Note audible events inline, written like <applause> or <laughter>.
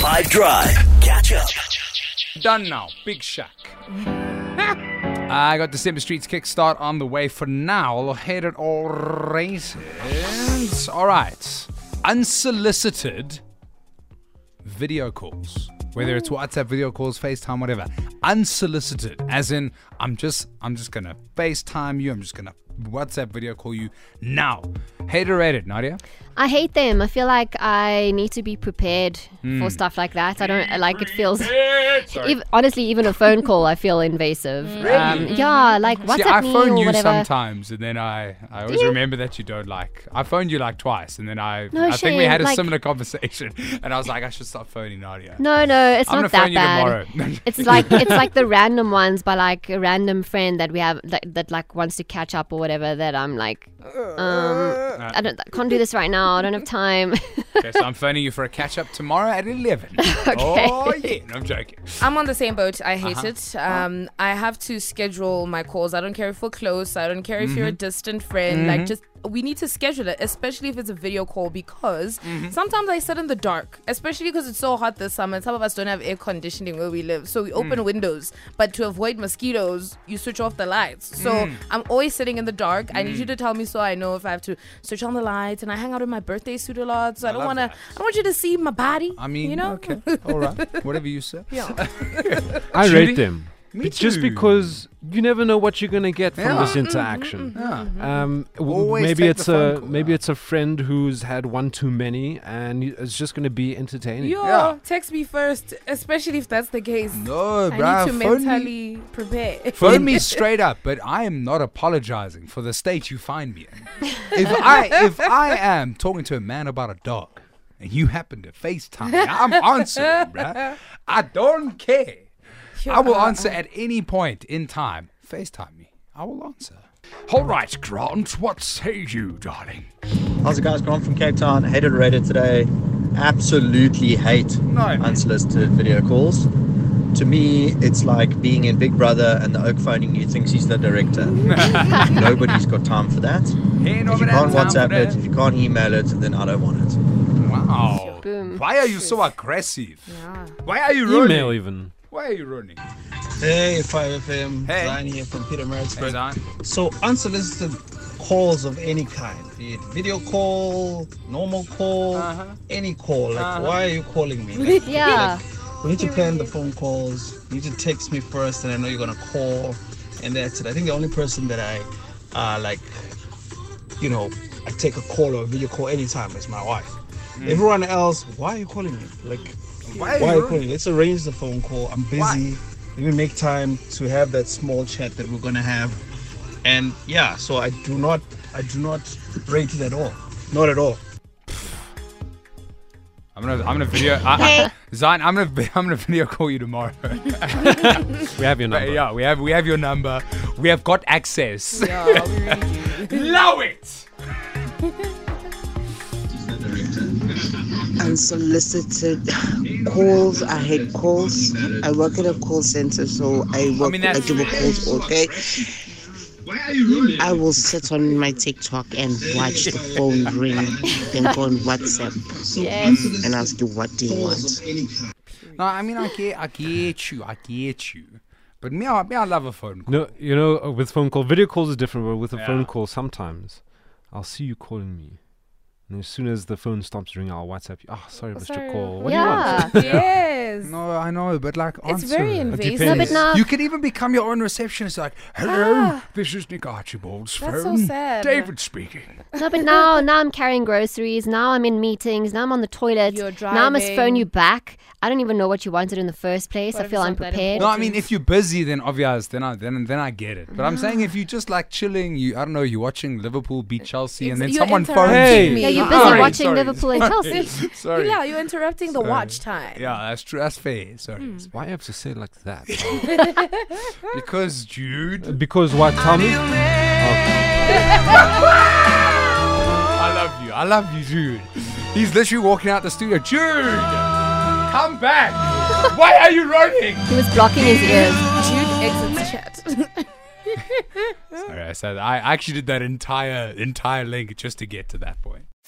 5 Drive. Catch up. Done now. Big Shack. <laughs> I got December Streets kickstart on the way for now. I'll head it. All right. Unsolicited video calls. Whether it's WhatsApp video calls, FaceTime, whatever. Unsolicited. As in, I'm just I'm just gonna FaceTime you, I'm just gonna WhatsApp video call you now. Hater rated, Nadia? I hate them. I feel like I need to be prepared Hmm. for stuff like that. I don't like it feels. Ev- honestly, even a phone call, I feel invasive. Um, yeah, like WhatsApp See, I phone or you whatever. sometimes, and then I, I always remember that you don't like. I phoned you like twice, and then I, No I think we had a like- similar conversation, <laughs> and I was like, I should stop phoning Nadia. No, no, it's I'm not gonna that phone you bad. tomorrow. <laughs> it's like it's like the random ones by like a random friend that we have that, that like wants to catch up or whatever. That I'm like, um, I don't I can't do this right now. I don't have time. okay, so I'm phoning you for a catch up tomorrow at 11. <laughs> Oh yeah, no, I'm joking. I'm on the same boat. I hate Uh-huh. it. Um, I have to schedule my calls. I don't care if we're close. I don't care if you're a Mm-hmm. distant friend. Like, just we need to schedule it, especially if it's a video call, because Mm-hmm. sometimes I sit in the dark, especially because it's so hot this summer. Some of us don't have air conditioning where we live, so we open Mm. windows. But to avoid mosquitoes, you switch off the lights. So Mm. I'm always sitting in the dark. I need you to tell me so I know if I have to switch on the lights. And I hang out in my birthday suit a lot, so I, don't want to. I don't want you to see my body. I mean, you know. okay, all right, <laughs> whatever you say. Yeah. <laughs> I Judy? rate them. Me But just because you never know what you're gonna get from this mm-hmm, interaction. Mm-hmm, yeah. Mm-hmm. Um, w- maybe it's a call, maybe yeah. it's a friend who's had one too many, and it's just gonna be entertaining. Yo, Yeah. text me first, especially if that's the case. No, I bruh, need to phone me, mentally prepare. phone me <laughs> straight up. But I am not apologizing for the state you find me in. <laughs> If I if I am talking to a man about a dog, and you happen to FaceTime me, I'm answering, bruh. I don't care. I will uh, answer uh. at any point in time. FaceTime me. I will answer. All right, Grant, what say you, darling? How's it guys? Grant from Cape Town. Hated Reddit today. Absolutely hate No. unsolicited video calls. To me, it's like being in Big Brother and the oak phoning you thinks he's the director. <laughs> Nobody's got time for that. Hey, If you can't WhatsApp it, if you can't email it, then I don't want it. Wow. Boom. Why are you so aggressive? Yeah. Why are you running? Email even. Why are you running? Hey, 5FM. Hey. Zion here from Pietermaritzburg. Zan. So, unsolicited calls of any kind, be it video call, normal call, Uh-huh. any call. Like, why are you calling me? <laughs> Like, Yeah. we need to plan the phone calls. You need to text me first, and I know you're gonna call, and that's it. I think the only person that I, uh, like, you know, I take a call or a video call anytime is my wife. Everyone else, why are you calling me? Like, Why are why are you you calling? Let's arrange the phone call. I'm busy. Let me make time to have that small chat that we're gonna have. And yeah, so I do not, I do not rate it at all. Not at all. I'm gonna, I'm gonna video. I, I, Zion, I'm gonna, <laughs> I'm gonna video call you tomorrow. <laughs> We have your But number. yeah, we have, we have your number. We have got access. Yeah, we really. <laughs> Love it. unsolicited calls. I hate calls. I work at a call center, so I work. I, mean, that's- do calls all day. I will sit on my TikTok and watch the phone ring, then go on WhatsApp Yes. and ask you what do you want. No, I mean, I get, I get you, I get you. But me, I, me, I love a phone call. No, you know, uh, with phone call, video calls is different, but with a Yeah. phone call, sometimes I'll see you calling me. And as soon as the phone stops ringing, I'll WhatsApp you. Ah, sorry, Mr. sorry. Call. What do you want? Yeah. <laughs> yes. No, I know, but like, It's answer very it. invasive. depends. No, but now You can even become your own receptionist, like, hello, this is Nick Archibald's That's so phone. sad. David speaking. No, but now, now I'm carrying groceries. Now I'm in meetings. Now I'm on the toilet. You're Now I must phone driving. you back. I don't even know what you wanted in the first place. What I if feel it's not that unprepared. No, I mean, if you're busy, then obvious, then I then then I get it. But I'm saying if you just like chilling, you I don't know, you're watching Liverpool beat Chelsea, and then you're someone interrupting phones Hey. you. me. yeah, you're Ah, busy sorry, watching sorry. Liverpool and Chelsea. <laughs> Sorry. Yeah, you're interrupting the Sorry. watch time. Yeah, that's true. That's fair. Sorry. Hmm. Why you have to say it like that? <laughs> Because Jude, uh, because what? Tommy? me. I love you. I love you, Jude. He's literally walking out the studio. Jude, come back. Why are you running? He was blocking his ears. Jude exits chat. <laughs> Sorry, I said I actually did that entire entire link just to get to that point.